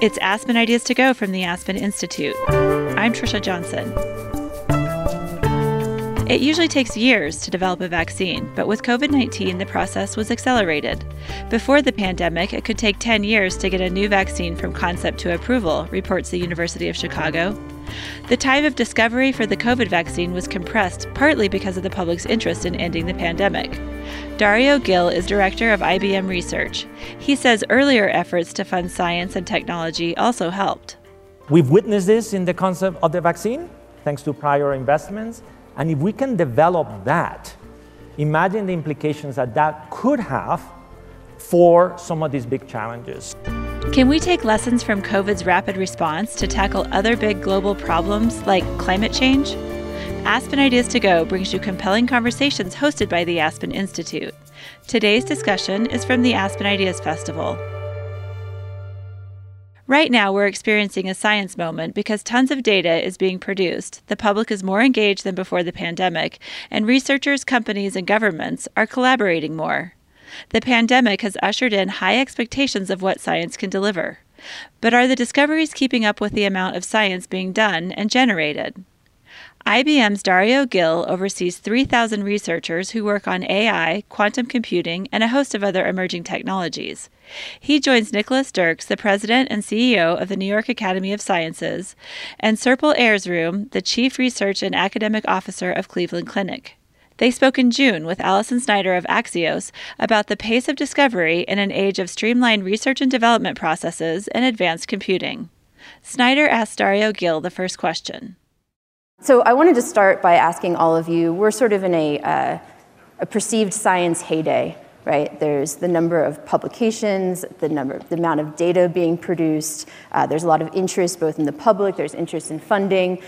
It's Aspen Ideas to Go from the Aspen Institute. I'm Trisha Johnson. It usually takes years to develop a vaccine, but with COVID 19, the process was accelerated. Before the pandemic, it could take 10 years to get a new vaccine from concept to approval, reports the University of Chicago. The time of discovery for the COVID vaccine was compressed partly because of the public's interest in ending the pandemic. Dario Gil is director of IBM Research. He says earlier efforts to fund science and technology also helped. We've witnessed this in the concept of the vaccine, thanks to prior investments. And if we can develop that, imagine the implications that that could have for some of these big challenges. Can we take lessons from COVID's rapid response to tackle other big global problems like climate change? Aspen Ideas to Go brings you compelling conversations hosted by the Aspen Institute. Today's discussion is from the Aspen Ideas Festival. Right now, we're experiencing a science moment because tons of data is being produced, the public is more engaged than before the pandemic, and researchers, companies, and governments are collaborating more. The pandemic has ushered in high expectations of what science can deliver. But are the discoveries keeping up with the amount of science being done and generated? IBM's Dario Gil oversees 3,000 researchers who work on AI, quantum computing, and a host of other emerging technologies. He joins Nicholas Dirks, the president and CEO of the New York Academy of Sciences, and Serpil Erzurum, the chief research and academic officer of Cleveland Clinic. They spoke in June with Alison Snyder of Axios about the pace of discovery in an age of streamlined research and development processes and advanced computing. Snyder asked Dario Gil the first question. So I wanted to start by asking all of you we're sort of in a, uh, a perceived science heyday, right? There's the number of publications, the number, the amount of data being produced. Uh, there's a lot of interest both in the public. There's interest in funding.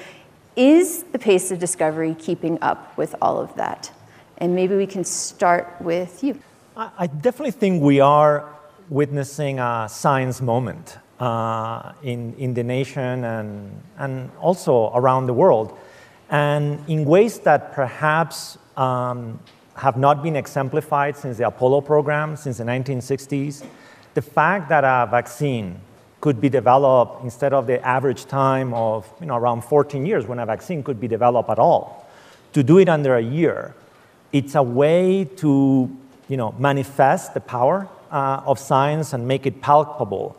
Is the pace of discovery keeping up with all of that? And maybe we can start with you. I definitely think we are witnessing a science moment uh, in, in the nation and, and also around the world, and in ways that perhaps um, have not been exemplified since the Apollo program, since the 1960s. The fact that a vaccine could be developed instead of the average time of you know, around 14 years when a vaccine could be developed at all, to do it under a year, it's a way to you know, manifest the power uh, of science and make it palpable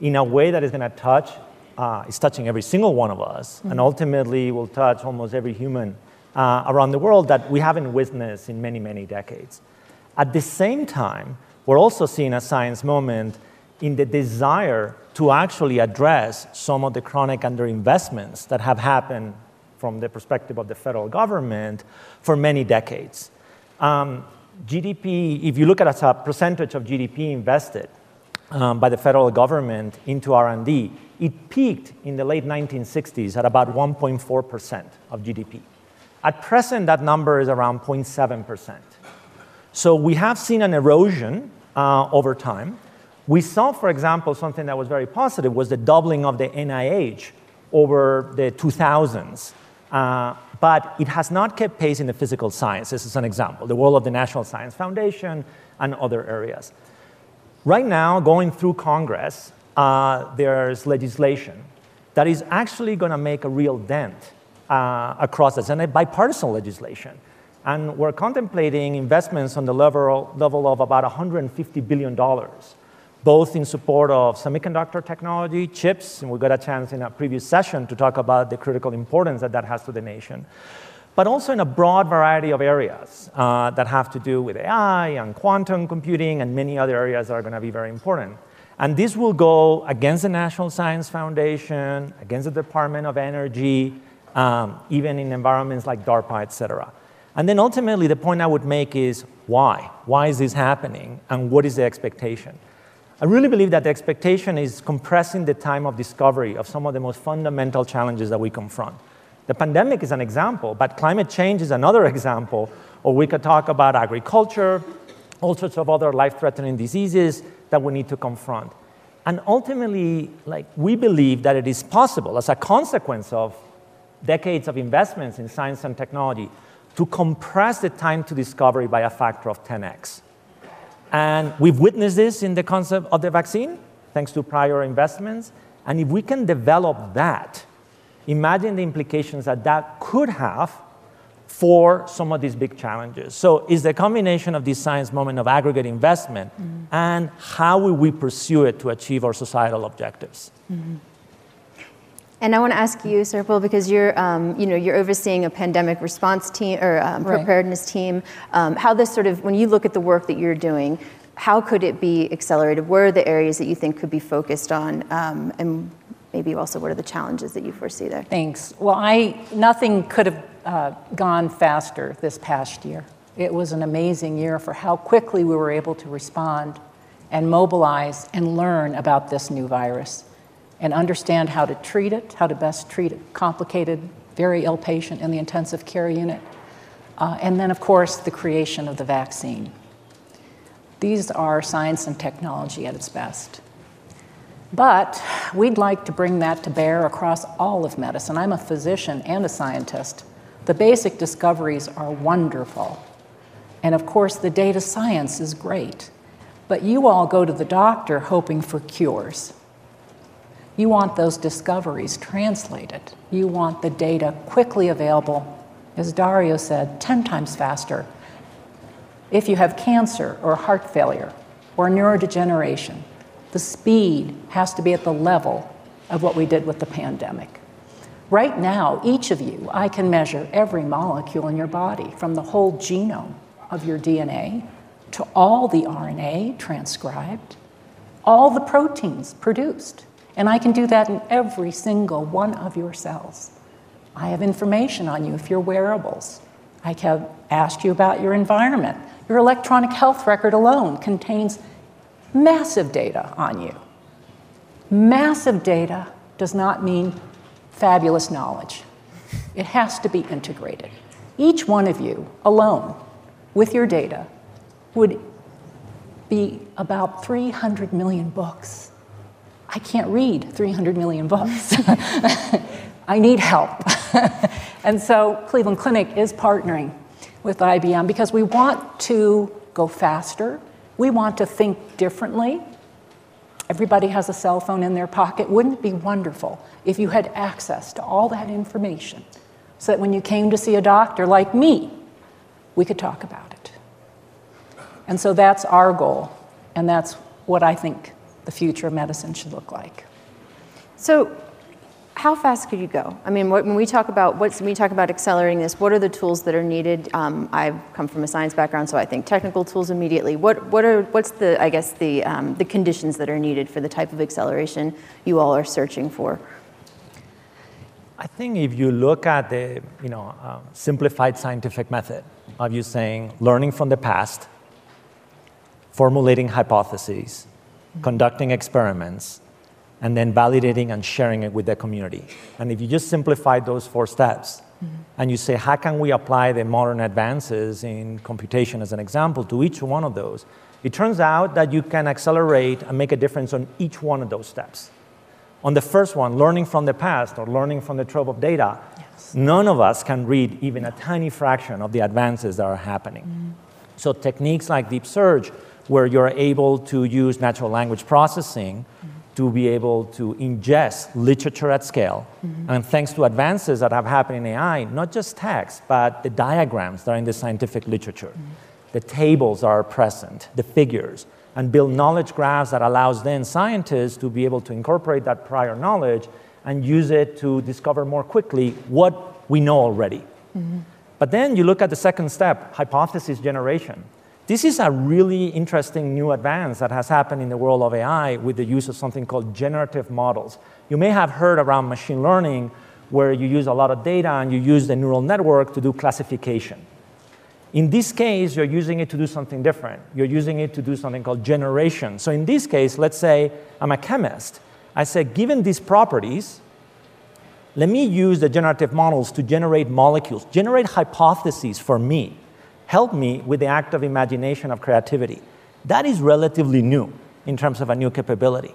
in a way that is going to touch, uh, is touching every single one of us, mm-hmm. and ultimately will touch almost every human uh, around the world that we haven't witnessed in many, many decades. At the same time, we're also seeing a science moment in the desire to actually address some of the chronic underinvestments that have happened from the perspective of the federal government for many decades. Um, GDP, if you look at it as a percentage of GDP invested um, by the federal government into R&D, it peaked in the late 1960s at about 1.4% of GDP. At present, that number is around 0.7%. So we have seen an erosion uh, over time. We saw, for example, something that was very positive was the doubling of the NIH over the 2000s. Uh, but it has not kept pace in the physical sciences, as an example, the role of the National Science Foundation and other areas. Right now, going through Congress, uh, there's legislation that is actually going to make a real dent uh, across the Senate, bipartisan legislation. And we're contemplating investments on the level, level of about $150 billion both in support of semiconductor technology, chips, and we got a chance in a previous session to talk about the critical importance that that has to the nation, but also in a broad variety of areas uh, that have to do with AI and quantum computing and many other areas that are going to be very important. And this will go against the National Science Foundation, against the Department of Energy, um, even in environments like DARPA, et cetera. And then ultimately, the point I would make is why? Why is this happening? And what is the expectation? I really believe that the expectation is compressing the time of discovery of some of the most fundamental challenges that we confront. The pandemic is an example, but climate change is another example. Or we could talk about agriculture, all sorts of other life-threatening diseases that we need to confront. And ultimately, like, we believe that it is possible, as a consequence of decades of investments in science and technology, to compress the time to discovery by a factor of 10x. And we've witnessed this in the concept of the vaccine, thanks to prior investments. And if we can develop that, imagine the implications that that could have for some of these big challenges. So it's the combination of this science moment of aggregate investment mm-hmm. and how will we pursue it to achieve our societal objectives. Mm-hmm. And I want to ask you, Serpil, because you're, um, you know, you're overseeing a pandemic response team or um, preparedness right. team. Um, how this sort of, when you look at the work that you're doing, how could it be accelerated? Where are the areas that you think could be focused on, um, and maybe also what are the challenges that you foresee there? Thanks. Well, I nothing could have uh, gone faster this past year. It was an amazing year for how quickly we were able to respond and mobilize and learn about this new virus and understand how to treat it, how to best treat a complicated, very ill patient in the intensive care unit. Uh, and then, of course, the creation of the vaccine. These are science and technology at its best. But we'd like to bring that to bear across all of medicine. I'm a physician and a scientist. The basic discoveries are wonderful. And of course, the data science is great. But you all go to the doctor hoping for cures. You want those discoveries translated. You want the data quickly available, as Dario said, 10 times faster. If you have cancer or heart failure or neurodegeneration, the speed has to be at the level of what we did with the pandemic. Right now, each of you, I can measure every molecule in your body, from the whole genome of your DNA to all the RNA transcribed, all the proteins produced. And I can do that in every single one of your cells. I have information on you if you're wearables. I have asked you about your environment. Your electronic health record alone contains massive data on you. Massive data does not mean fabulous knowledge. It has to be integrated. Each one of you alone with your data would be about 300 million books. I can't read 300 million books. I need help. and so Cleveland Clinic is partnering with IBM because we want to go faster. We want to think differently. Everybody has a cell phone in their pocket. Wouldn't it be wonderful if you had access to all that information so that when you came to see a doctor like me, we could talk about it? And so that's our goal, and that's what I think the future of medicine should look like. So, how fast could you go? I mean, when we talk about what's, when we talk about accelerating this, what are the tools that are needed? Um, I've come from a science background, so I think technical tools immediately. What, what are, what's the, I guess, the, um, the conditions that are needed for the type of acceleration you all are searching for? I think if you look at the, you know, uh, simplified scientific method of you saying learning from the past, formulating hypotheses, conducting experiments, and then validating and sharing it with the community. And if you just simplify those four steps mm-hmm. and you say, how can we apply the modern advances in computation as an example to each one of those, it turns out that you can accelerate and make a difference on each one of those steps. On the first one, learning from the past or learning from the trove of data, yes. none of us can read even a tiny fraction of the advances that are happening. Mm-hmm. So, techniques like deep search, where you're able to use natural language processing to be able to ingest literature at scale. Mm-hmm. And thanks to advances that have happened in AI, not just text, but the diagrams that are in the scientific literature, mm-hmm. the tables are present, the figures, and build knowledge graphs that allows then scientists to be able to incorporate that prior knowledge and use it to discover more quickly what we know already. Mm-hmm. But then you look at the second step, hypothesis generation. This is a really interesting new advance that has happened in the world of AI with the use of something called generative models. You may have heard around machine learning where you use a lot of data and you use the neural network to do classification. In this case, you're using it to do something different. You're using it to do something called generation. So in this case, let's say I'm a chemist. I say, given these properties, let me use the generative models to generate molecules, generate hypotheses for me help me with the act of imagination of creativity. That is relatively new in terms of a new capability.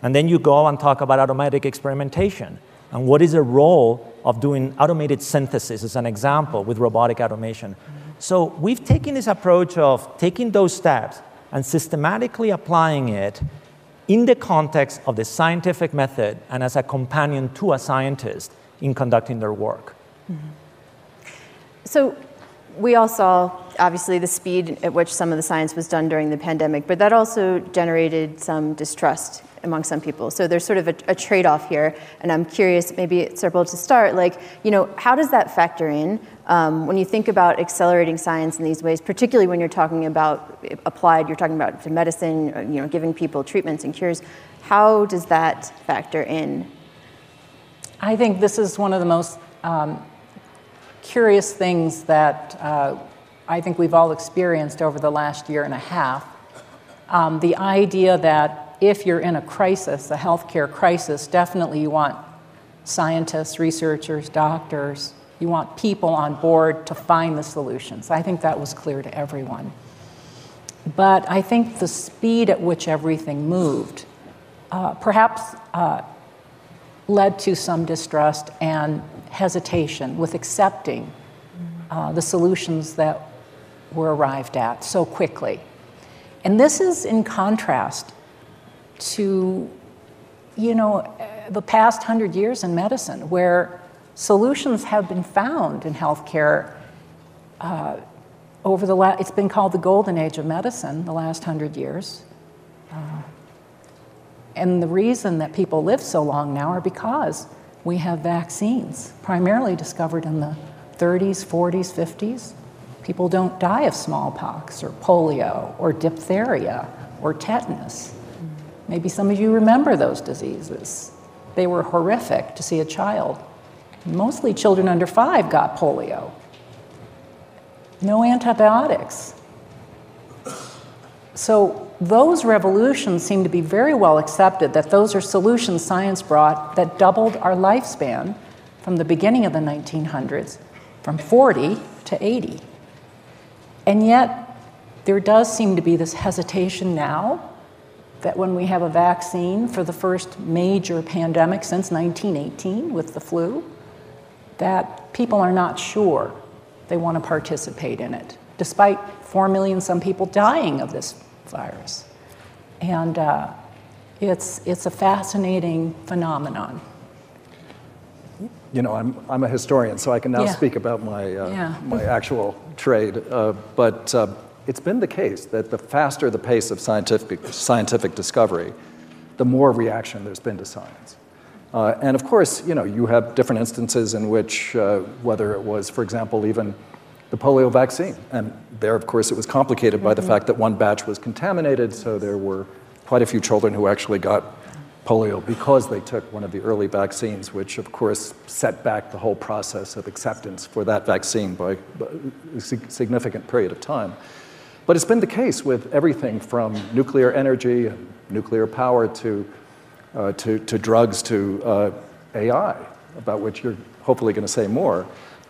And then you go and talk about automatic experimentation and what is the role of doing automated synthesis as an example with robotic automation. So we've taken this approach of taking those steps and systematically applying it in the context of the scientific method and as a companion to a scientist in conducting their work. Mm-hmm. So, we all saw obviously the speed at which some of the science was done during the pandemic, but that also generated some distrust among some people. So there's sort of a, a trade-off here, and I'm curious, maybe it's Serpil to start, like, you know, how does that factor in um, when you think about accelerating science in these ways, particularly when you're talking about applied, you're talking about medicine, uh, you know, giving people treatments and cures. How does that factor in? I think this is one of the most um, curious things that uh, I think we've all experienced over the last year and a half. Um, the idea that if you're in a crisis, a healthcare crisis, definitely you want scientists, researchers, doctors, you want people on board to find the solutions. I think that was clear to everyone. But I think the speed at which everything moved uh, perhaps uh, led to some distrust and hesitation with accepting uh, the solutions that were arrived at so quickly. And this is in contrast to, you know, the past hundred years in medicine, where solutions have been found in healthcare uh, over the last, it's been called the golden age of medicine, the last hundred years. Uh, and the reason that people live so long now are because we have vaccines, primarily discovered in the 30s, 40s, 50s. People don't die of smallpox or polio or diphtheria or tetanus. Maybe some of you remember those diseases. They were horrific to see a child. Mostly children under five got polio. No antibiotics. So, those revolutions seem to be very well accepted that those are solutions science brought that doubled our lifespan from the beginning of the 1900s from 40 to 80. And yet, there does seem to be this hesitation now that when we have a vaccine for the first major pandemic since 1918 with the flu, that people are not sure they want to participate in it, despite 4 million some people dying of this virus. And uh, it's, it's a fascinating phenomenon. You know, I'm, I'm a historian, so I can now yeah. speak about my, uh, yeah. my actual trade. Uh, but uh, it's been the case that the faster the pace of scientific, scientific discovery, the more reaction there's been to science. Uh, and of course, you know, you have different instances in which, uh, whether it was, for example, even the polio vaccine, and there, of course, it was complicated by the mm-hmm. fact that one batch was contaminated, so there were quite a few children who actually got polio because they took one of the early vaccines, which of course set back the whole process of acceptance for that vaccine by a significant period of time. But it's been the case with everything from nuclear energy and nuclear power to, uh, to, to, drugs to uh, AI, about which you're hopefully going to say more,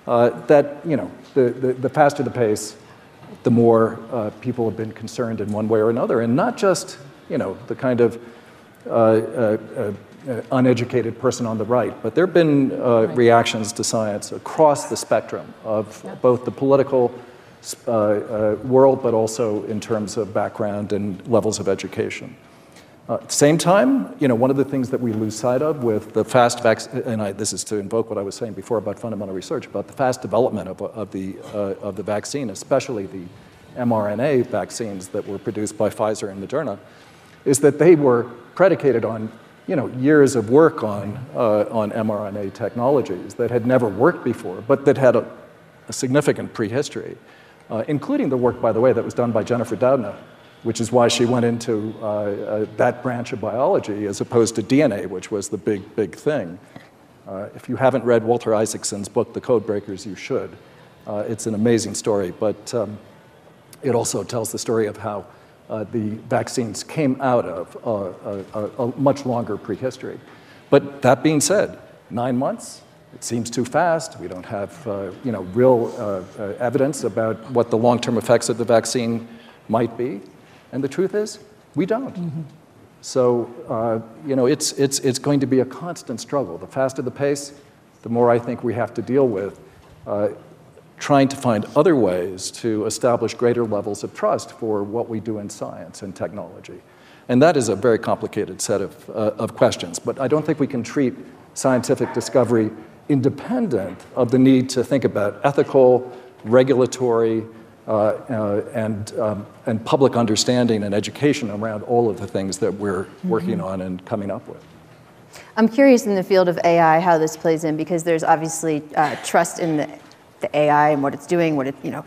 uh, that you know, the, the, the, faster the pace, the more uh, people have been concerned in one way or another, and not just you know, the kind of uh, uh, uneducated person on the right, but there have been right. reactions to science across the spectrum of yeah. both the political uh, uh, world, but also in terms of background and levels of education. Uh, at the same time, you know, one of the things that we lose sight of with the fast vaccine, and I, this is to invoke what I was saying before about fundamental research, about the fast development of, of, the, uh, of the vaccine, especially the mRNA vaccines that were produced by Pfizer and Moderna, is that they were predicated on you know, years of work on, uh, on mRNA technologies that had never worked before, but that had a, a significant prehistory uh, including the work, by the way, that was done by Jennifer Doudna, which is why she went into uh, uh, that branch of biology as opposed to DNA, which was the big, big thing. Uh, if you haven't read Walter Isaacson's book, The Codebreakers, you should. Uh, it's an amazing story, but um, it also tells the story of how uh, the vaccines came out of a, a, a much longer prehistory. But that being said, nine months, it seems too fast. We don't have uh, you know, real uh, uh, evidence about what the long term effects of the vaccine might be. And the truth is, we don't. Mm-hmm. So uh, you know, it's, it's, it's going to be a constant struggle. The faster the pace, the more I think we have to deal with uh, trying to find other ways to establish greater levels of trust for what we do in science and technology. And that is a very complicated set of, uh, of questions. But I don't think we can treat scientific discovery independent of the need to think about ethical, regulatory, and, um, and public understanding and education around all of the things that we're mm-hmm. working on and coming up with. I'm curious in the field of AI how this plays in because there's obviously uh, trust in the, the, AI and what it's doing, what it, you know,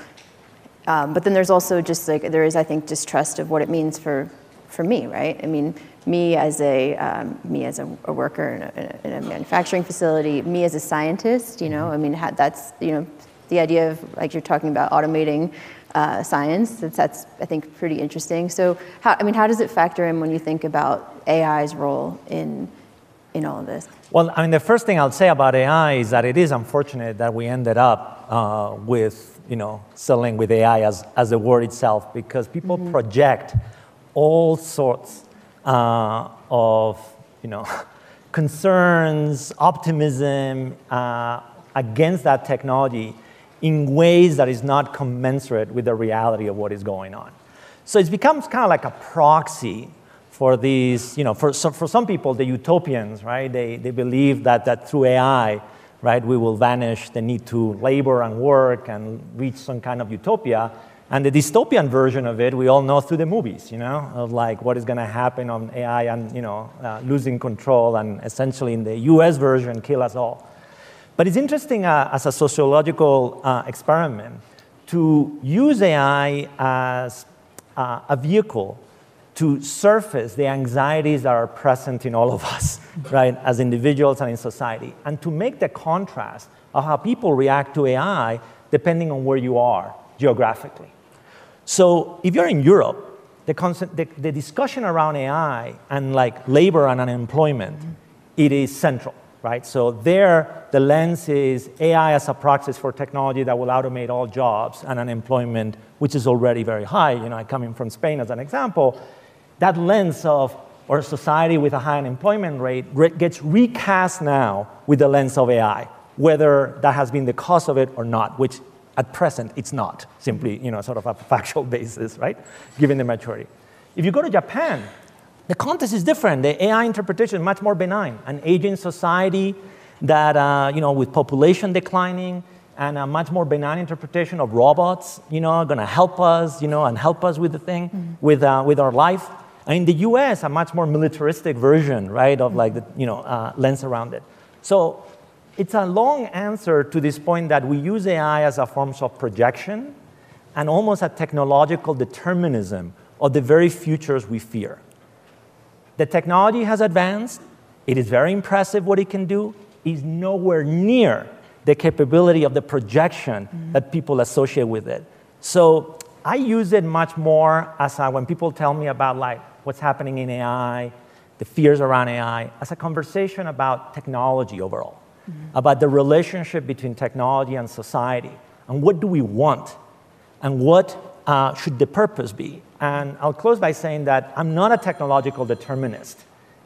um, but then there's also just like, there is, I think, distrust of what it means for, for me, right? I mean, me as a, um, me as a, a worker in a, in a, manufacturing facility, me as a scientist, you know, I mean, that's, you know, the idea of, like you're talking about automating uh, science, that's, that's, I think, pretty interesting. So, how, I mean, how does it factor in when you think about AI's role in, in all of this? Well, I mean, the first thing I'll say about AI is that it is unfortunate that we ended up uh, with, you know, selling with AI as, as the word itself because people mm-hmm. project all sorts uh, of, you know, concerns, optimism uh, against that technology in ways that is not commensurate with the reality of what is going on. So it becomes kind of like a proxy for these, you know, for, so for some people, the utopians, right? They, they believe that, that through AI, right, we will vanish the need to labor and work and reach some kind of utopia. And the dystopian version of it, we all know through the movies, you know, of like what is going to happen on AI and, you know, uh, losing control and essentially in the US version, kill us all. But it's interesting uh, as a sociological uh, experiment to use AI as uh, a vehicle to surface the anxieties that are present in all of us, right, as individuals and in society, and to make the contrast of how people react to AI depending on where you are geographically. So if you're in Europe, the, the, the discussion around AI and like labor and unemployment, it is central right? So there, the lens is AI as a proxy for technology that will automate all jobs and unemployment, which is already very high. You know, coming from Spain as an example, that lens of or society with a high unemployment rate gets recast now with the lens of AI, whether that has been the cause of it or not, which at present it's not, simply, you know, sort of a factual basis, right? Given the maturity. If you go to Japan, the context is different. The AI interpretation is much more benign. An aging society that, uh, you know, with population declining and a much more benign interpretation of robots, you know, going to help us, you know, and help us with the thing, mm-hmm. with, uh, with our life. And in the US, a much more militaristic version, right, of like the, you know, uh, lens around it. So it's a long answer to this point that we use AI as a form of projection and almost a technological determinism of the very futures we fear. The technology has advanced. It is very impressive what it can do. Is nowhere near the capability of the projection mm-hmm. that people associate with it. So I use it much more as a, when people tell me about like what's happening in AI, the fears around AI, as a conversation about technology overall, mm-hmm. about the relationship between technology and society, and what do we want, and what uh, should the purpose be? And I'll close by saying that I'm not a technological determinist,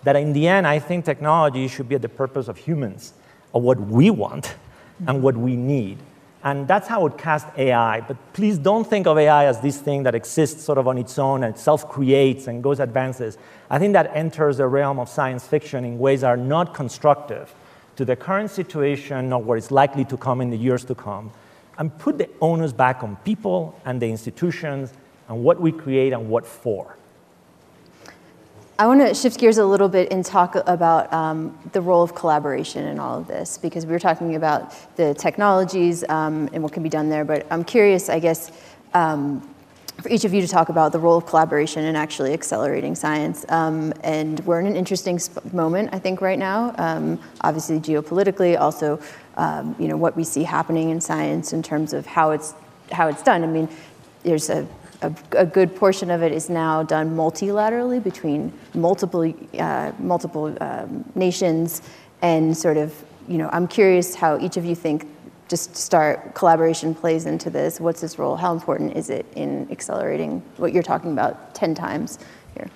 that in the end, I think technology should be at the purpose of humans, of what we want and what we need. And that's how I would cast AI. But please don't think of AI as this thing that exists sort of on its own and self creates and goes advances. I think that enters the realm of science fiction in ways that are not constructive to the current situation or what is likely to come in the years to come and put the onus back on people and the institutions and what we create and what for. I want to shift gears a little bit and talk about um, the role of collaboration in all of this because we were talking about the technologies um, and what can be done there. But I'm curious, I guess, um, for each of you to talk about the role of collaboration in actually accelerating science. Um, and we're in an interesting moment, I think, right now. Um, obviously, geopolitically, also, um, you know, what we see happening in science in terms of how it's how it's done. I mean, there's a a, a, good portion of it is now done multilaterally between multiple, uh, multiple um, nations and sort of, you know, I'm curious how each of you think just start collaboration plays into this. What's its role? How important is it in accelerating what you're talking about 10 times here?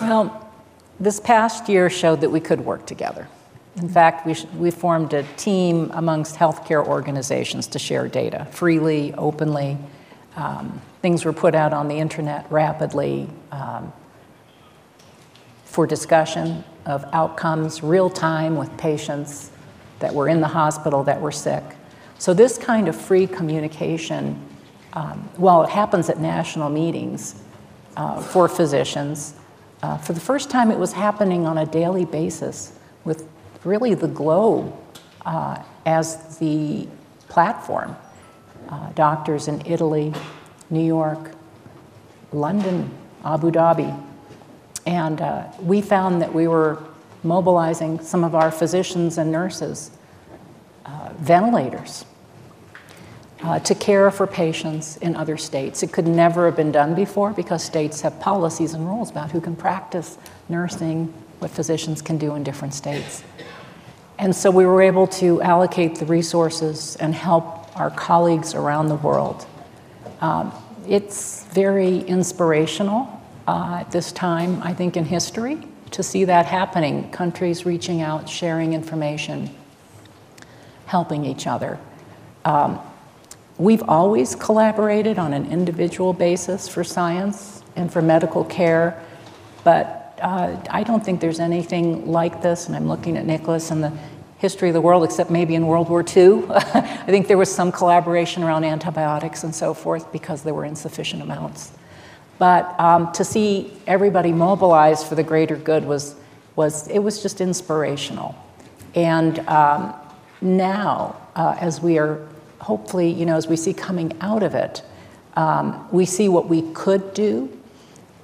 Well, this past year showed that we could work together. In fact, we, we formed a team amongst healthcare organizations to share data freely, openly, um, things were put out on the internet rapidly. Um, for discussion of outcomes real time with patients that were in the hospital that were sick. So, this kind of free communication, um, while it happens at national meetings uh, for physicians, uh, for the first time it was happening on a daily basis with really the globe uh, as the platform. Uh, doctors in Italy, New York, London, Abu Dhabi. And uh, we found that we were mobilizing some of our physicians and nurses, uh, ventilators, uh, to care for patients in other states. It could never have been done before because states have policies and rules about who can practice nursing, what physicians can do in different states. And so we were able to allocate the resources and help our colleagues around the world. Um, it's very inspirational uh, at this time, I think, in history to see that happening countries reaching out, sharing information, helping each other. Um, we've always collaborated on an individual basis for science and for medical care, but uh, I don't think there's anything like this, and I'm looking at Nicholas and the history of the world, except maybe in World War II. I think there was some collaboration around antibiotics and so forth because there were insufficient amounts. But um, to see everybody mobilized for the greater good was, was it was just inspirational. And um, now, uh, as we are hopefully, you know, as we see coming out of it, um, we see what we could do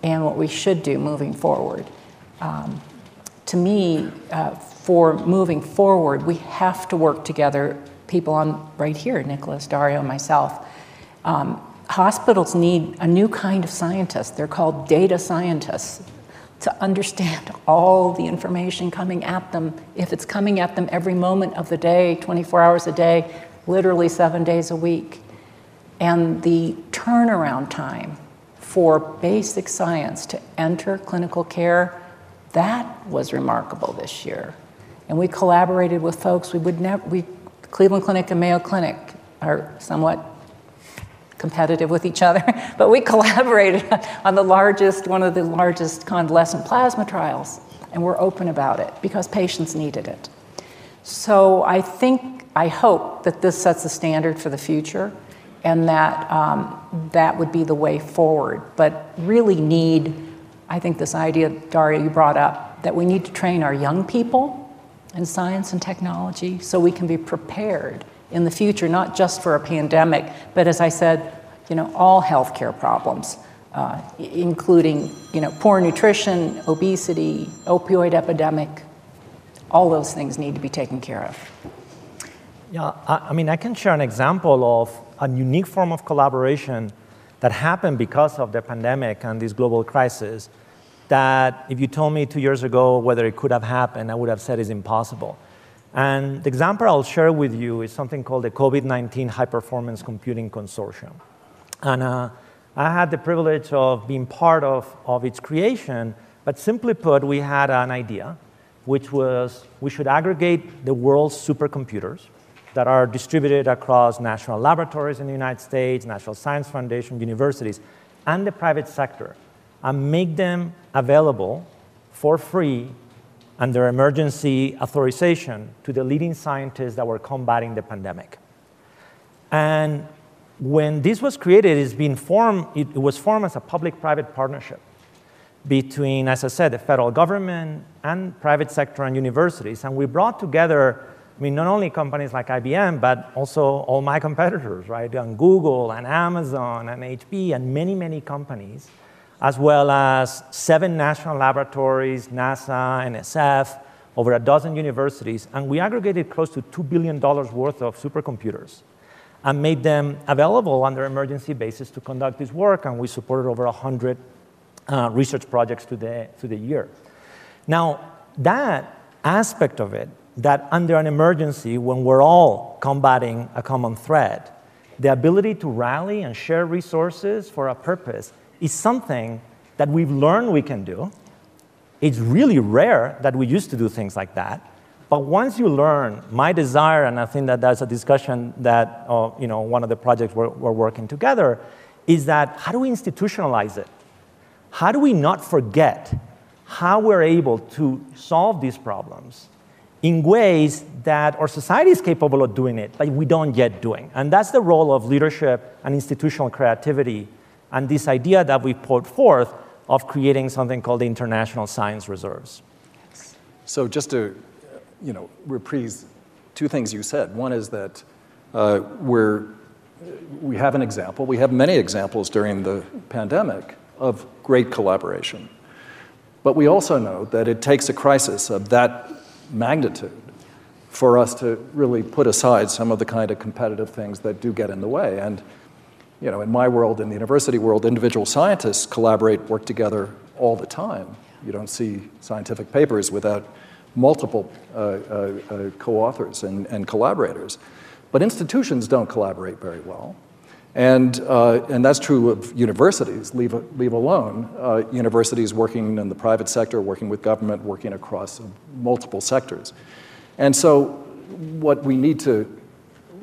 and what we should do moving forward. To me, uh, for moving forward, we have to work together, people on right here, Nicholas, Dario, myself. Um, hospitals need a new kind of scientist. They're called data scientists to understand all the information coming at them. If it's coming at them every moment of the day, 24 hours a day, literally seven days a week. And the turnaround time for basic science to enter clinical care, that was remarkable this year. And we collaborated with folks we would never, we, Cleveland Clinic and Mayo Clinic are somewhat competitive with each other, but we collaborated on the largest, one of the largest convalescent plasma trials, and we're open about it because patients needed it. So I think, I hope that this sets a standard for the future and that um, that would be the way forward, but really need, I think this idea, Dario, you brought up, that we need to train our young people in science and technology so we can be prepared in the future, not just for a pandemic, but as I said, you know, all healthcare problems, uh, including, you know, poor nutrition, obesity, opioid epidemic. All those things need to be taken care of. Yeah, I, I mean, I can share an example of a unique form of collaboration that happened because of the pandemic and this global crisis that if you told me two years ago whether it could have happened, I would have said is impossible. And the example I'll share with you is something called the COVID 19 High Performance Computing Consortium. And uh, I had the privilege of being part of, of its creation, but simply put, we had an idea, which was we should aggregate the world's supercomputers that are distributed across national laboratories in the United States, National Science Foundation, universities, and the private sector, and make them available for free under emergency authorization to the leading scientists that were combating the pandemic. And when this was created, it's been formed, it was formed as a public-private partnership between, as I said, the federal government and private sector and universities. And we brought together, I mean, not only companies like IBM, but also all my competitors, right? And Google and Amazon and HP and many, many companies as well as seven national laboratories, NASA, NSF, over a dozen universities, and we aggregated close to $2 billion worth of supercomputers and made them available under emergency basis to conduct this work, and we supported over 100 uh, research projects to the, to the year. Now, that aspect of it, that under an emergency, when we're all combating a common threat, the ability to rally and share resources for a purpose is something that we've learned we can do. It's really rare that we used to do things like that. But once you learn, my desire, and I think that that's a discussion that uh, you know, one of the projects we're, we're working together, is that how do we institutionalize it? How do we not forget how we're able to solve these problems in ways that our society is capable of doing it, but we don't yet doing. And that's the role of leadership and institutional creativity and this idea that we put forth of creating something called the International Science Reserves. So just to, you know, reprise two things you said. One is that uh, we're, we have an example, we have many examples during the pandemic of great collaboration. But we also know that it takes a crisis of that magnitude for us to really put aside some of the kind of competitive things that do get in the way. And you know, in my world, in the university world, individual scientists collaborate, work together all the time. You don't see scientific papers without multiple uh, uh, uh, co-authors and, and collaborators. But institutions don't collaborate very well. And, uh, and that's true of universities, leave, leave alone uh, universities working in the private sector, working with government, working across multiple sectors. And so, what we need to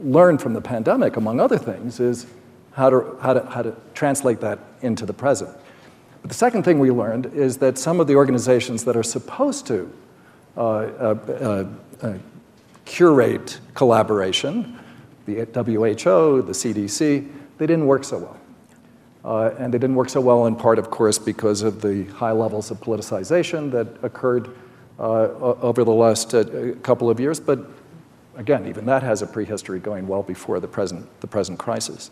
learn from the pandemic, among other things, is how to, how to, how to translate that into the present. But the second thing we learned is that some of the organizations that are supposed to uh, uh, uh, curate collaboration, the WHO, the CDC, they didn't work so well. Uh, and they didn't work so well in part, of course, because of the high levels of politicization that occurred uh, over the last uh, couple of years. But again, even that has a prehistory going well before the present, the present crisis.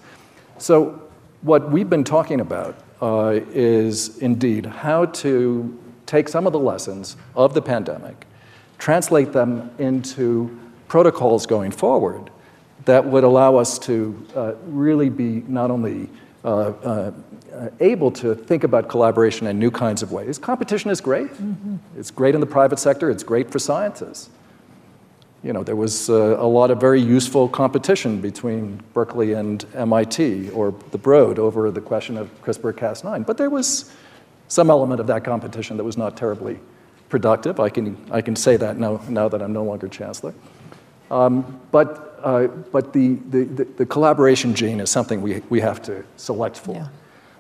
So, what we've been talking about uh, is indeed how to take some of the lessons of the pandemic, translate them into protocols going forward that would allow us to uh, really be not only uh, uh, able to think about collaboration in new kinds of ways. Competition is great. Mm-hmm. It's great in the private sector, it's great for scientists. You know, there was uh, a lot of very useful competition between Berkeley and MIT or the Broad over the question of CRISPR Cas9. But there was some element of that competition that was not terribly productive. I can, I can say that now, now that I'm no longer chancellor. Um, but uh, but the, the, the, collaboration gene is something we, we have to select for. Yeah.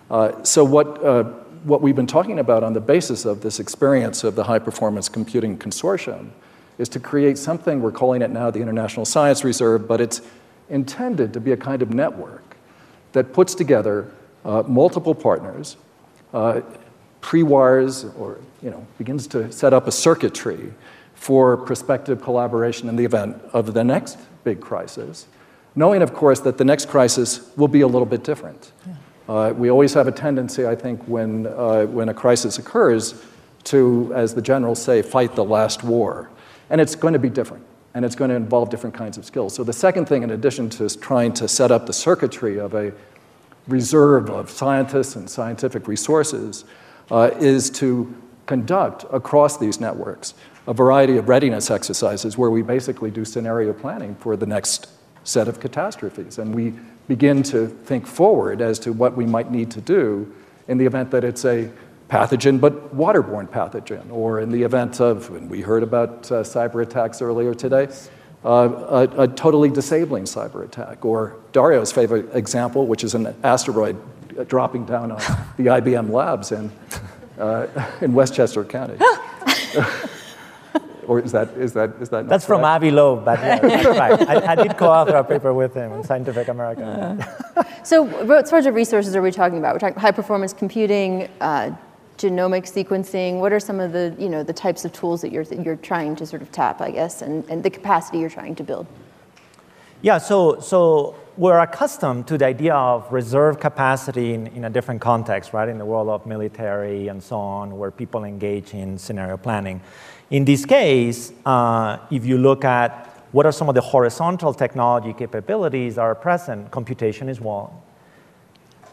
Uh, so what, uh, what we've been talking about on the basis of this experience of the High Performance Computing Consortium is to create something, we're calling it now the International Science Reserve, but it's intended to be a kind of network that puts together uh, multiple partners, uh, pre-wires, or you know, begins to set up a circuitry for prospective collaboration in the event of the next big crisis, knowing, of course, that the next crisis will be a little bit different. Yeah. Uh, we always have a tendency, I think, when, uh, when a crisis occurs, to, as the generals say, fight the last war. And it's going to be different, and it's going to involve different kinds of skills. So, the second thing, in addition to trying to set up the circuitry of a reserve of scientists and scientific resources, uh, is to conduct across these networks a variety of readiness exercises where we basically do scenario planning for the next set of catastrophes. And we begin to think forward as to what we might need to do in the event that it's a pathogen, but waterborne pathogen, or in the event of, and we heard about uh, cyber attacks earlier today, uh, a, a, totally disabling cyber attack, or Dario's favorite example, which is an asteroid dropping down on the IBM labs in, uh, in Westchester County. Or is that, is that, is that That's from Avi Loeb, but yeah, that's right. I, I, did co-author a paper with him in Scientific American. Uh. so what sorts of resources are we talking about? We're talking high performance computing, uh, genomic sequencing. What are some of the, you know, the types of tools that you're, you're trying to sort of tap, I guess, and, and the capacity you're trying to build? Yeah, so, so we're accustomed to the idea of reserve capacity in, in a different context, right? In the world of military and so on, where people engage in scenario planning. In this case, uh, if you look at what are some of the horizontal technology capabilities that are present, computation is one.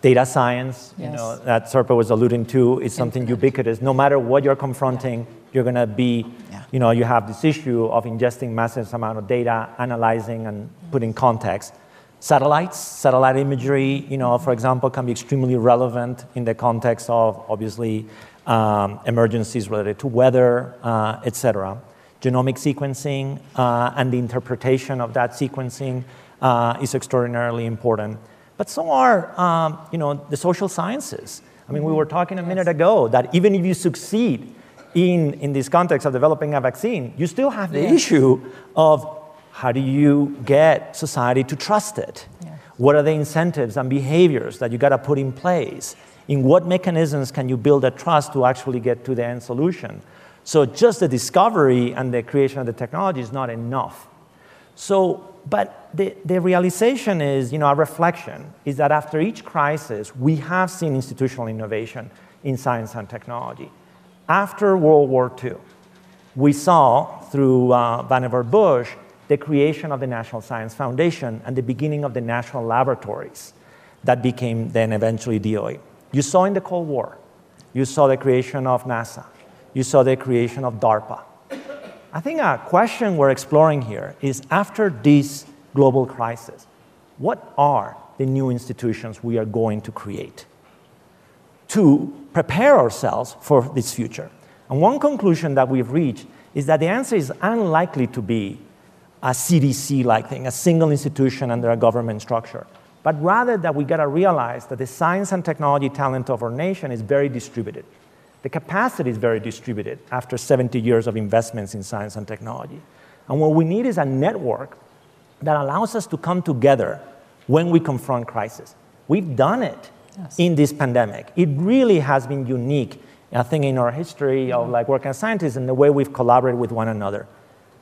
Data science, yes. you know, that Serpil was alluding to, is something ubiquitous. No matter what you're confronting, you're going to be, yeah. you know, you have this issue of ingesting massive amount of data, analyzing and putting context. Satellites, satellite imagery, you know, for example, can be extremely relevant in the context of obviously um, emergencies related to weather, uh, et cetera. Genomic sequencing uh, and the interpretation of that sequencing uh, is extraordinarily important. But so are um, you know, the social sciences. I mean, we were talking a minute ago that even if you succeed in, in this context of developing a vaccine, you still have the issue of how do you get society to trust it? What are the incentives and behaviors that you got to put in place? In what mechanisms can you build a trust to actually get to the end solution? So just the discovery and the creation of the technology is not enough. So, but the, the realization is, you know, a reflection is that after each crisis, we have seen institutional innovation in science and technology. After World War II, we saw through uh, Vannevar Bush the creation of the National Science Foundation and the beginning of the national laboratories that became then eventually DOE. You saw in the Cold War, you saw the creation of NASA, you saw the creation of DARPA. I think a question we're exploring here is after this global crisis, what are the new institutions we are going to create to prepare ourselves for this future? And one conclusion that we've reached is that the answer is unlikely to be a CDC like thing, a single institution under a government structure, but rather that we got to realize that the science and technology talent of our nation is very distributed. The capacity is very distributed after 70 years of investments in science and technology. And what we need is a network that allows us to come together when we confront crisis. We've done it yes. in this pandemic. It really has been unique, I think, in our history of like working as scientists and the way we've collaborated with one another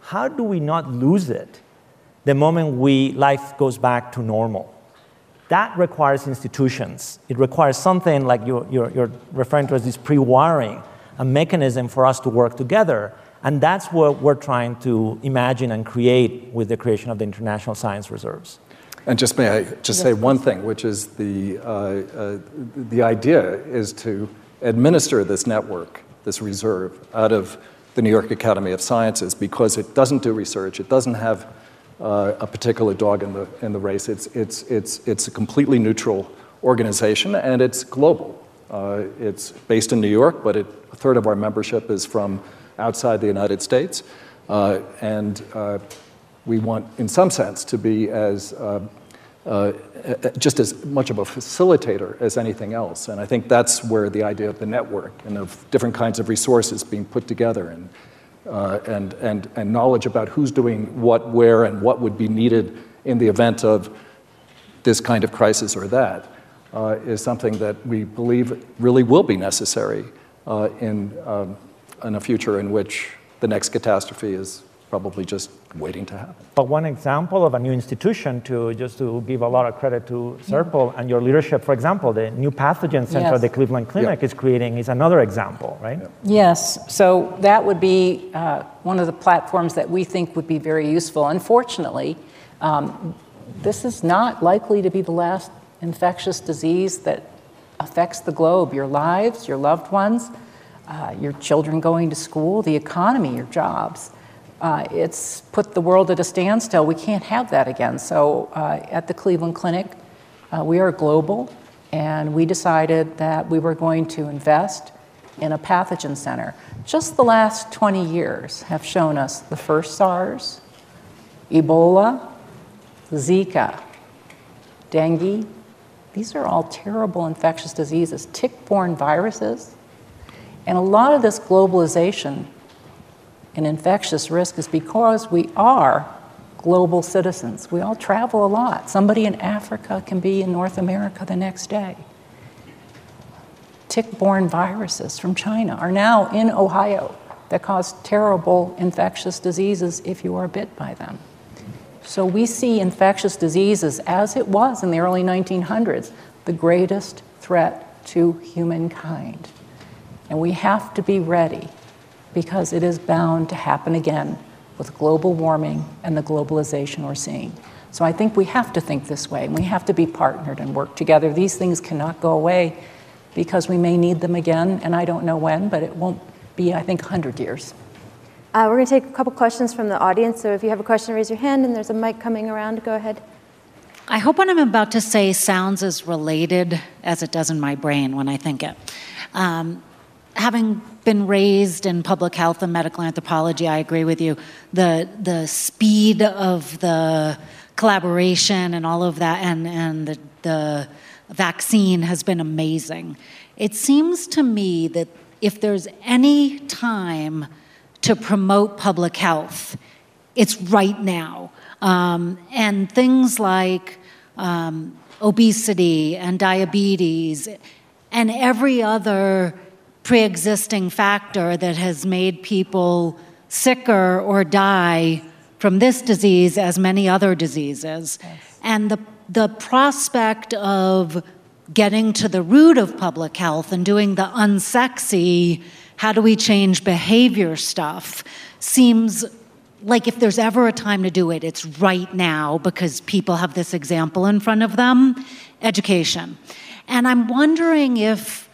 how do we not lose it the moment we, life goes back to normal? That requires institutions. It requires something like you're, you're, you're referring to as this pre wiring, a mechanism for us to work together. And that's what we're trying to imagine and create with the creation of the International Science Reserves. And just may I just yes, say one thing, which is the, uh, uh, the idea is to administer this network, this reserve, out of the New York Academy of Sciences because it doesn't do research, it doesn't have uh, a particular dog in the, in the race. It's, it's, it's, it's a completely neutral organization and it's global. Uh, it's based in New York, but it, a third of our membership is from outside the United States. Uh, and uh, we want, in some sense, to be as uh, uh, just as much of a facilitator as anything else. And I think that's where the idea of the network and of different kinds of resources being put together and, uh, and, and, and knowledge about who's doing what, where, and what would be needed in the event of this kind of crisis or that uh, is something that we believe really will be necessary uh, in, um, in a future in which the next catastrophe is probably just waiting to happen. But one example of a new institution to just to give a lot of credit to Serpil yeah. and your leadership, for example, the new pathogen center yes. the Cleveland Clinic yeah. is creating is another example, right? Yeah. Yes. So that would be uh, one of the platforms that we think would be very useful. Unfortunately, um, this is not likely to be the last infectious disease that affects the globe. Your lives, your loved ones, uh, your children going to school, the economy, your jobs uh, it's put the world at a standstill. We can't have that again. So uh, at the Cleveland Clinic, uh, we are global, and we decided that we were going to invest in a pathogen center. Just the last 20 years have shown us the first SARS, Ebola, Zika, dengue. These are all terrible infectious diseases, tick borne viruses. And a lot of this globalization an infectious risk is because we are global citizens. We all travel a lot. Somebody in Africa can be in North America the next day. Tick borne viruses from China are now in Ohio that cause terrible infectious diseases if you are bit by them. So we see infectious diseases, as it was in the early 1900s, the greatest threat to humankind. And we have to be ready because it is bound to happen again with global warming and the globalization we're seeing. So I think we have to think this way, and we have to be partnered and work together. These things cannot go away because we may need them again, and I don't know when, but it won't be, I think, 100 years. Uh, we're going to take a couple questions from the audience. So if you have a question, raise your hand, and there's a mic coming around. Go ahead. I hope what I'm about to say sounds as related as it does in my brain when I think it. Um, having been raised in public health and medical anthropology, I agree with you. The the speed of the collaboration and all of that, and and the, the vaccine has been amazing. It seems to me that if there's any time to promote public health, it's right now. Um, and things like um, obesity and diabetes and every other pre existing factor that has made people sicker or die from this disease as many other diseases. Yes. And the, the prospect of getting to the root of public health and doing the unsexy, how do we change behavior stuff, seems like if there's ever a time to do it, it's right now because people have this example in front of them education. And I'm wondering if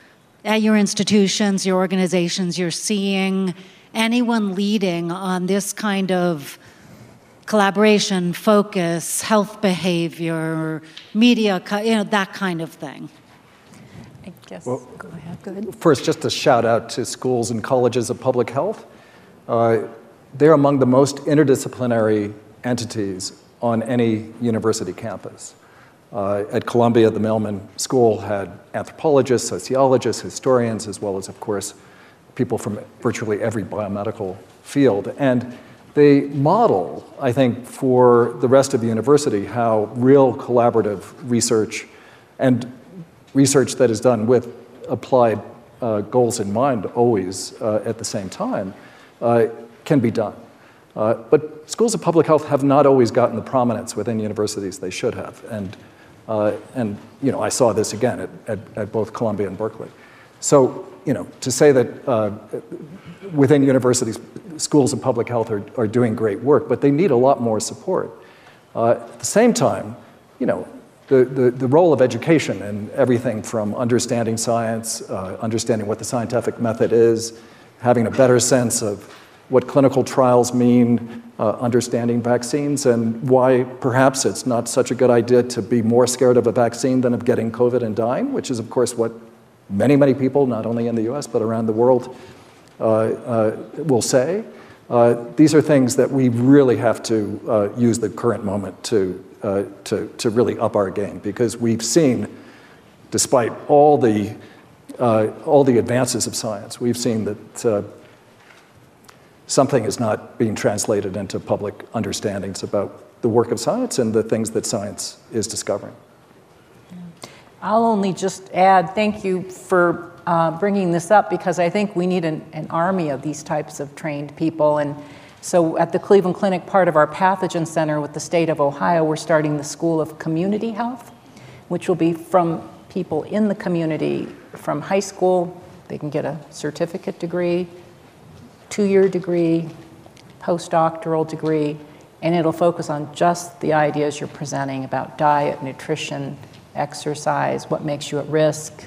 at your institutions, your organizations, you're seeing anyone leading on this kind of collaboration, focus, health behavior, media, you know, that kind of thing. I guess. Well, go ahead. Go ahead. First, just a shout out to schools and colleges of public health. Uh, they're among the most interdisciplinary entities on any university campus. Uh, at Columbia, the Mailman School had anthropologists, sociologists, historians, as well as, of course, people from virtually every biomedical field. And they model, I think, for the rest of the university how real collaborative research and research that is done with applied uh, goals in mind always uh, at the same time uh, can be done. Uh, but schools of public health have not always gotten the prominence within universities they should have. And, and you know, I saw this again at, at, at both Columbia and Berkeley. So you know, to say that uh, within universities, schools of public health are, are doing great work, but they need a lot more support. Uh, at the same time, you know, the, the, the, role of education and everything from understanding science, uh, understanding what the scientific method is, having a better sense of what clinical trials mean, uh, understanding vaccines, and why perhaps it's not such a good idea to be more scared of a vaccine than of getting COVID and dying, which is, of course, what many, many people, not only in the US, but around the world, uh, uh, will say. Uh, these are things that we really have to uh, use the current moment to, uh, to, to really up our game because we've seen, despite all the, all the advances of science, we've seen that something is not being translated into public understandings about the work of science and the things that science is discovering. I'll only just add thank you for uh, bringing this up because I think we need an, an, army of these types of trained people. And so at the Cleveland Clinic, part of our pathogen center with the state of Ohio, we're starting the School of Community Health, which will be from people in the community from high school. They can get a certificate degree, two year degree, postdoctoral degree, and it'll focus on just the ideas you're presenting about diet, nutrition exercise, what makes you at risk.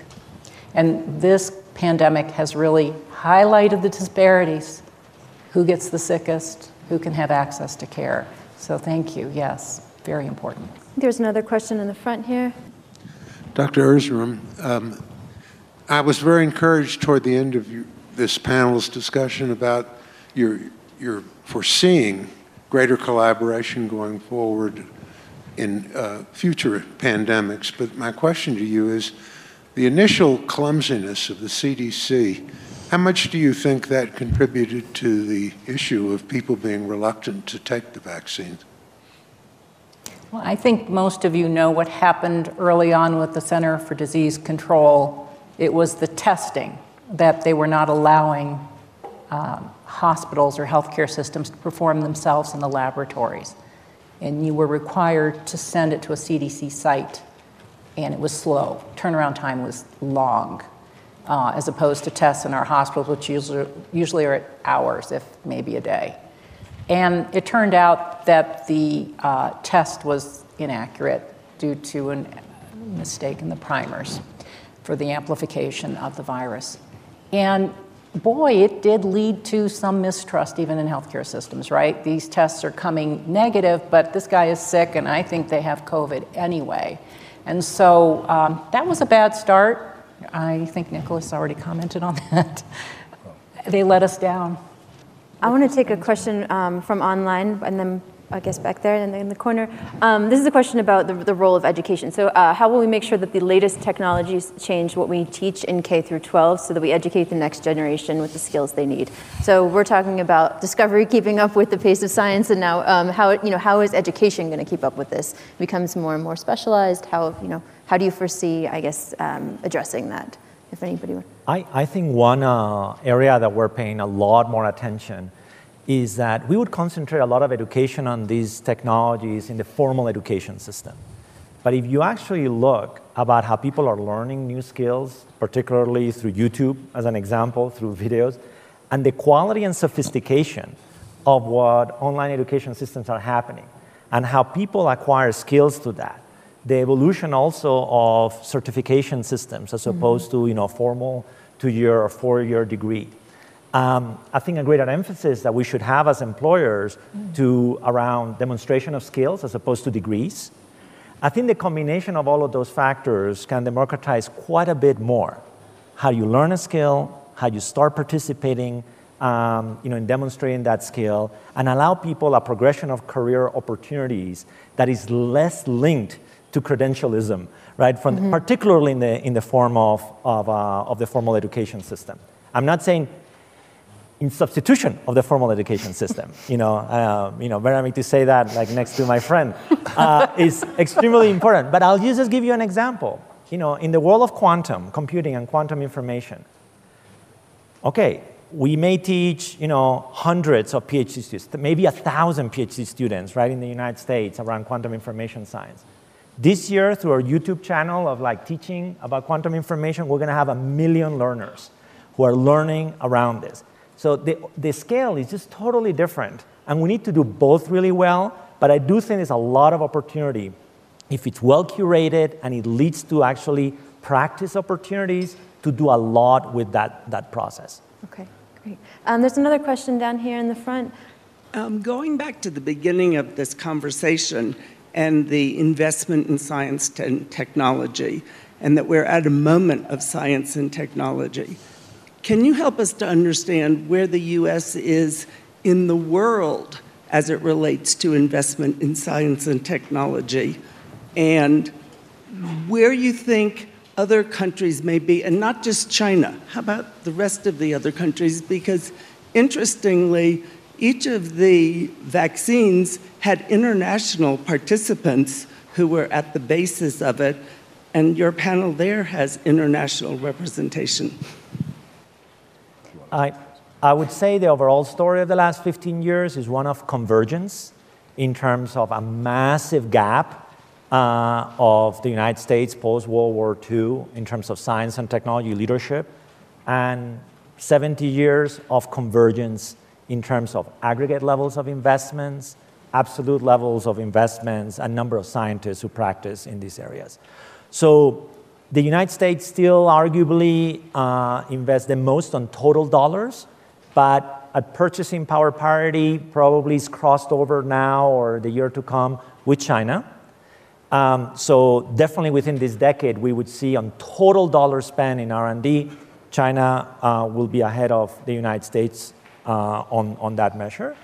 And this pandemic has really highlighted the disparities who gets the sickest, who can have access to care. So, thank you. Yes, very important. There's another question in the front here. Dr. Erzurum, um, I was very encouraged toward the end of you, this panel's discussion about your, your foreseeing greater collaboration going forward in uh, future pandemics. But my question to you is the initial clumsiness of the CDC, how much do you think that contributed to the issue of people being reluctant to take the vaccine? Well, I think most of you know what happened early on with the Center for Disease Control. It was the testing that they were not allowing um, hospitals or healthcare systems to perform themselves in the laboratories and you were required to send it to a CDC site, and it was slow. Turnaround time was long, uh, as opposed to tests in our hospitals, which usually, usually are at hours, if maybe a day. And it turned out that the uh, test was inaccurate due to a mistake in the primers for the amplification of the virus. And boy, it did lead to some mistrust even in healthcare systems, right? These tests are coming negative, but this guy is sick and I think they have COVID anyway. And so um, that was a bad start. I think Nicholas already commented on that. they let us down. I want to take a question um, from online and then I guess back there in the, in the corner. Um, this is a question about the, the role of education. So uh, how will we make sure that the latest technologies change what we teach in K through 12 so that we educate the next generation with the skills they need? So we're talking about discovery keeping up with the pace of science and now um, how, you know, how is education going to keep up with this? It becomes more and more specialized. How, you know, how do you foresee, I guess, um, addressing that? If anybody would. I, I think one uh, area that we're paying a lot more attention is that we would concentrate a lot of education on these technologies in the formal education system. But if you actually look about how people are learning new skills, particularly through YouTube, as an example, through videos, and the quality and sophistication of what online education systems are happening, and how people acquire skills to that, the evolution also of certification systems as opposed mm-hmm. to you know formal two-year or four-year degree um, I think a greater emphasis that we should have as employers to around demonstration of skills as opposed to degrees. I think the combination of all of those factors can democratize quite a bit more how you learn a skill, how you start participating um, you know, in demonstrating that skill, and allow people a progression of career opportunities that is less linked to credentialism, right? From mm-hmm. particularly in the in the form of of, uh, of the formal education system. I'm not saying in substitution of the formal education system. You know, uh, you know, very to say that like next to my friend uh, is extremely important. But I'll just give you an example. You know, in the world of quantum computing and quantum information, okay, we may teach you know hundreds of PhD students, maybe a thousand PhD students, right, in the United States around quantum information science. This year, through our YouTube channel of like teaching about quantum information, we're going to have a million learners who are learning around this. So the, the scale is just totally different. And we need to do both really well, but I do think there's a lot of opportunity if it's well curated and it leads to actually practice opportunities to do a lot with that, that process. Okay, great. Um, there's another question down here in the front. Um, going back to the beginning of this conversation and the investment in science and technology, and that we're at a moment of science and technology. Can you help us to understand where the U.S. is in the world as it relates to investment in science and technology and where you think other countries may be, and not just China? How about the rest of the other countries? Because interestingly, each of the vaccines had international participants who were at the basis of it, and your panel there has international representation. I, I would say the overall story of the last 15 years is one of convergence in terms of a massive gap uh, of the United States post World War II in terms of science and technology leadership, and 70 years of convergence in terms of aggregate levels of investments, absolute levels of investments, and number of scientists who practice in these areas. So the United States still arguably uh, invests the most on total dollars, but at purchasing power parity, probably is crossed over now or the year to come with China. Um, so definitely within this decade, we would see on total dollar spent in R&D, China uh, will be ahead of the United States uh, on, on that measure.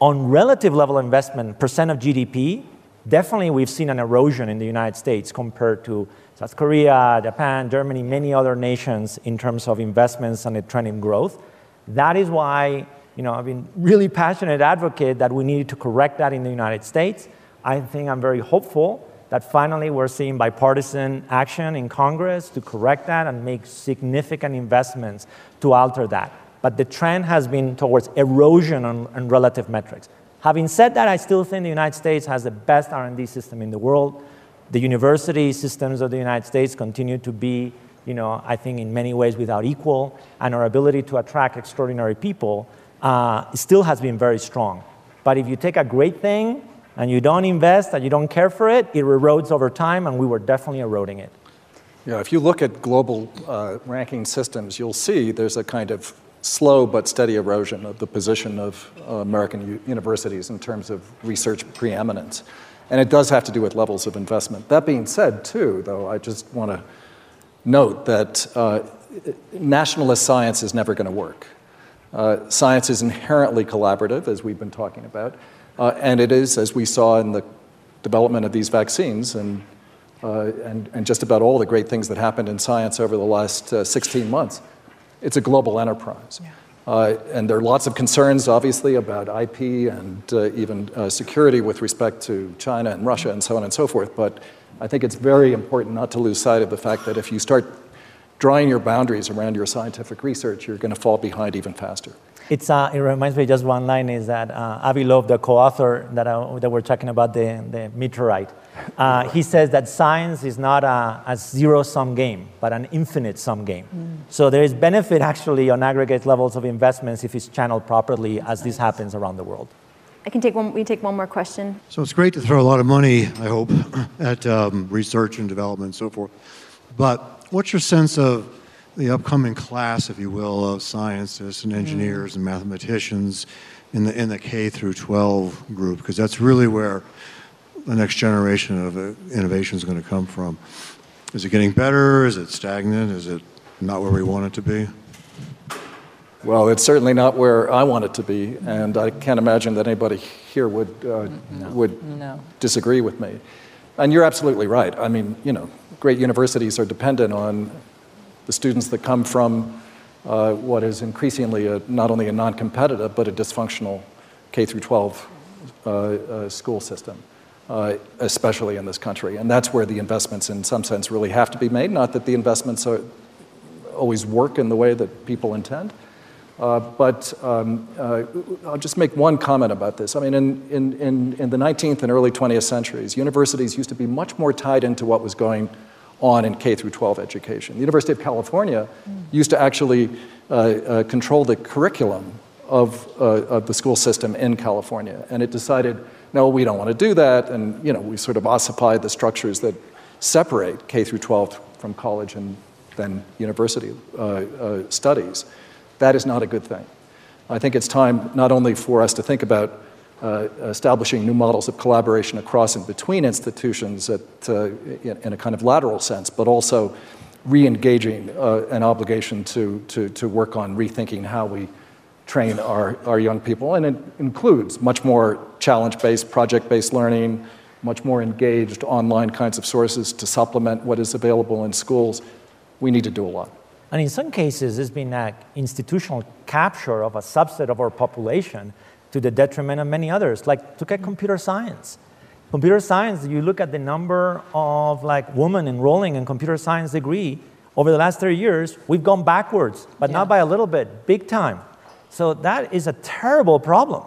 On relative level investment, percent of GDP, definitely we've seen an erosion in the United States compared to South Korea, Japan, Germany, many other nations in terms of investments and a trend in growth. That is why you know, I've been really passionate advocate that we needed to correct that in the United States. I think I'm very hopeful that finally we're seeing bipartisan action in Congress to correct that and make significant investments to alter that. But the trend has been towards erosion on, on relative metrics. Having said that, I still think the United States has the best R&D system in the world. The university systems of the United States continue to be, you know, I think in many ways without equal, and our ability to attract extraordinary people uh, still has been very strong. But if you take a great thing and you don't invest and you don't care for it, it erodes over time, and we were definitely eroding it. Yeah, if you look at global uh, ranking systems, you'll see there's a kind of slow but steady erosion of the position of uh, American u- universities in terms of research preeminence. And it does have to do with levels of investment. That being said, too, though, I just want to note that uh, nationalist science is never going to work. Uh, science is inherently collaborative, as we've been talking about. Uh, and it is, as we saw in the development of these vaccines and, uh, and, and just about all the great things that happened in science over the last uh, 16 months, it's a global enterprise. Yeah. Uh, and there are lots of concerns, obviously, about IP and uh, even uh, security with respect to China and Russia and so on and so forth. But I think it's very important not to lose sight of the fact that if you start drawing your boundaries around your scientific research, you're going to fall behind even faster. It's, uh, it reminds me just one line is that uh, Avi Loeb, the co-author that, uh, that we're talking about the, the meteorite, uh, he says that science is not a, a zero-sum game, but an infinite-sum game. Mm. So there is benefit actually on aggregate levels of investments if it's channeled properly as this happens around the world. I can take one, we take one more question. So it's great to throw a lot of money, I hope, at um, research and development and so forth. But what's your sense of the upcoming class, if you will, of scientists and engineers mm. and mathematicians in the, in the K through 12 group, because that's really where the next generation of uh, innovation is going to come from. Is it getting better? Is it stagnant? Is it not where we want it to be? Well, it's certainly not where I want it to be, and I can't imagine that anybody here would, uh, no. would no. disagree with me. And you're absolutely right. I mean, you know, great universities are dependent on the students that come from uh, what is increasingly a, not only a non-competitive but a dysfunctional K through 12 uh, uh, school system, uh, especially in this country. And that's where the investments, in some sense, really have to be made. Not that the investments are, always work in the way that people intend. But um, I'll just make one comment about this. I mean, in, in, in, in the 19th and early 20th centuries, universities used to be much more tied into what was going on in K through 12 education. The University of California used to actually uh, uh, control the curriculum of, uh, of the school system in California, and it decided, no, we don't want to do that, and you know, we sort of ossified the structures that separate K through 12 from college and then university uh, uh, studies. That is not a good thing. I think it's time not only for us to think about uh, establishing new models of collaboration across and between institutions at, uh, in, in, a kind of lateral sense, but also re-engaging uh, an obligation to, to, to work on rethinking how we train our, our young people. And it includes much more challenge-based, project-based learning, much more engaged online kinds of sources to supplement what is available in schools. We need to do a lot. And in some cases, there's been an institutional capture of a subset of our population to the detriment of many others. Like, look at computer science. Computer science, you look at the number of like women enrolling in computer science degree over the last 30 years, we've gone backwards, but yeah. not by a little bit, big time. So that is a terrible problem.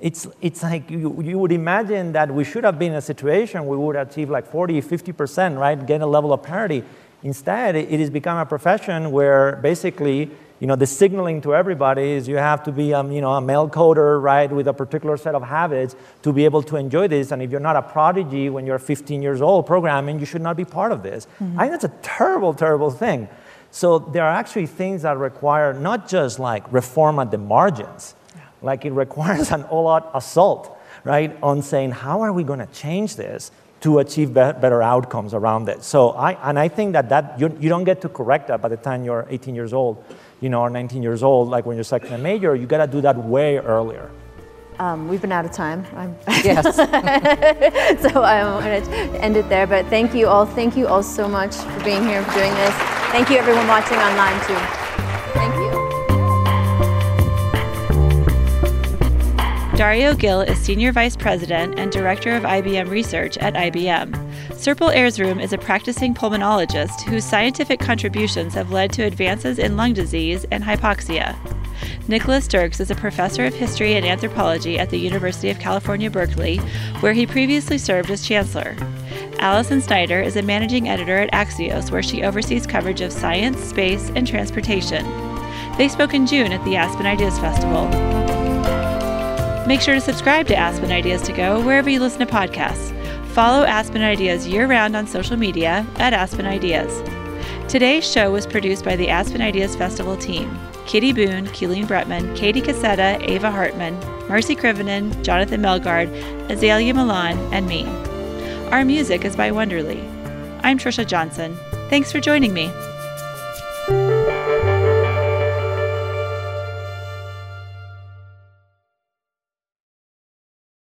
It's, it's like you, you would imagine that we should have been in a situation where we would achieve like 40, 50%, right? Get a level of parity. Instead, it has become a profession where basically you know, the signaling to everybody is you have to be, um, you know, a male coder, right, with a particular set of habits to be able to enjoy this. And if you're not a prodigy when you're 15 years old programming, you should not be part of this. Mm-hmm. I think that's a terrible, terrible thing. So there are actually things that require not just like reform at the margins, yeah. like it requires an all-out assault, right, on saying how are we going to change this to achieve better outcomes around it. So I, and I think that, that you, you don't get to correct that by the time you're 18 years old you know, or 19 years old, like when you're second a major, you got to do that way earlier. Um, we've been out of time. I'm yes. so I'm going to end it there. But thank you all. Thank you all so much for being here, for doing this. Thank you, everyone watching online, too. Dario Gil is Senior Vice President and Director of IBM Research at IBM. Serpil Erzurum is a practicing pulmonologist whose scientific contributions have led to advances in lung disease and hypoxia. Nicholas Dirks is a professor of history and anthropology at the University of California, Berkeley, where he previously served as chancellor. Alison Snyder is a managing editor at Axios, where she oversees coverage of science, space, and transportation. They spoke in June at the Aspen Ideas Festival. Make sure to subscribe to Aspen Ideas to Go wherever you listen to podcasts. Follow Aspen Ideas year round on social media at Aspen Ideas. Today's show was produced by the Aspen Ideas Festival team Kitty Boone, Keeleen Bretman, Katie Cassetta, Ava Hartman, Marcy Krivonen, Jonathan Melgard, Azalea Milan, and me. Our music is by Wonderly. I'm Trisha Johnson. Thanks for joining me.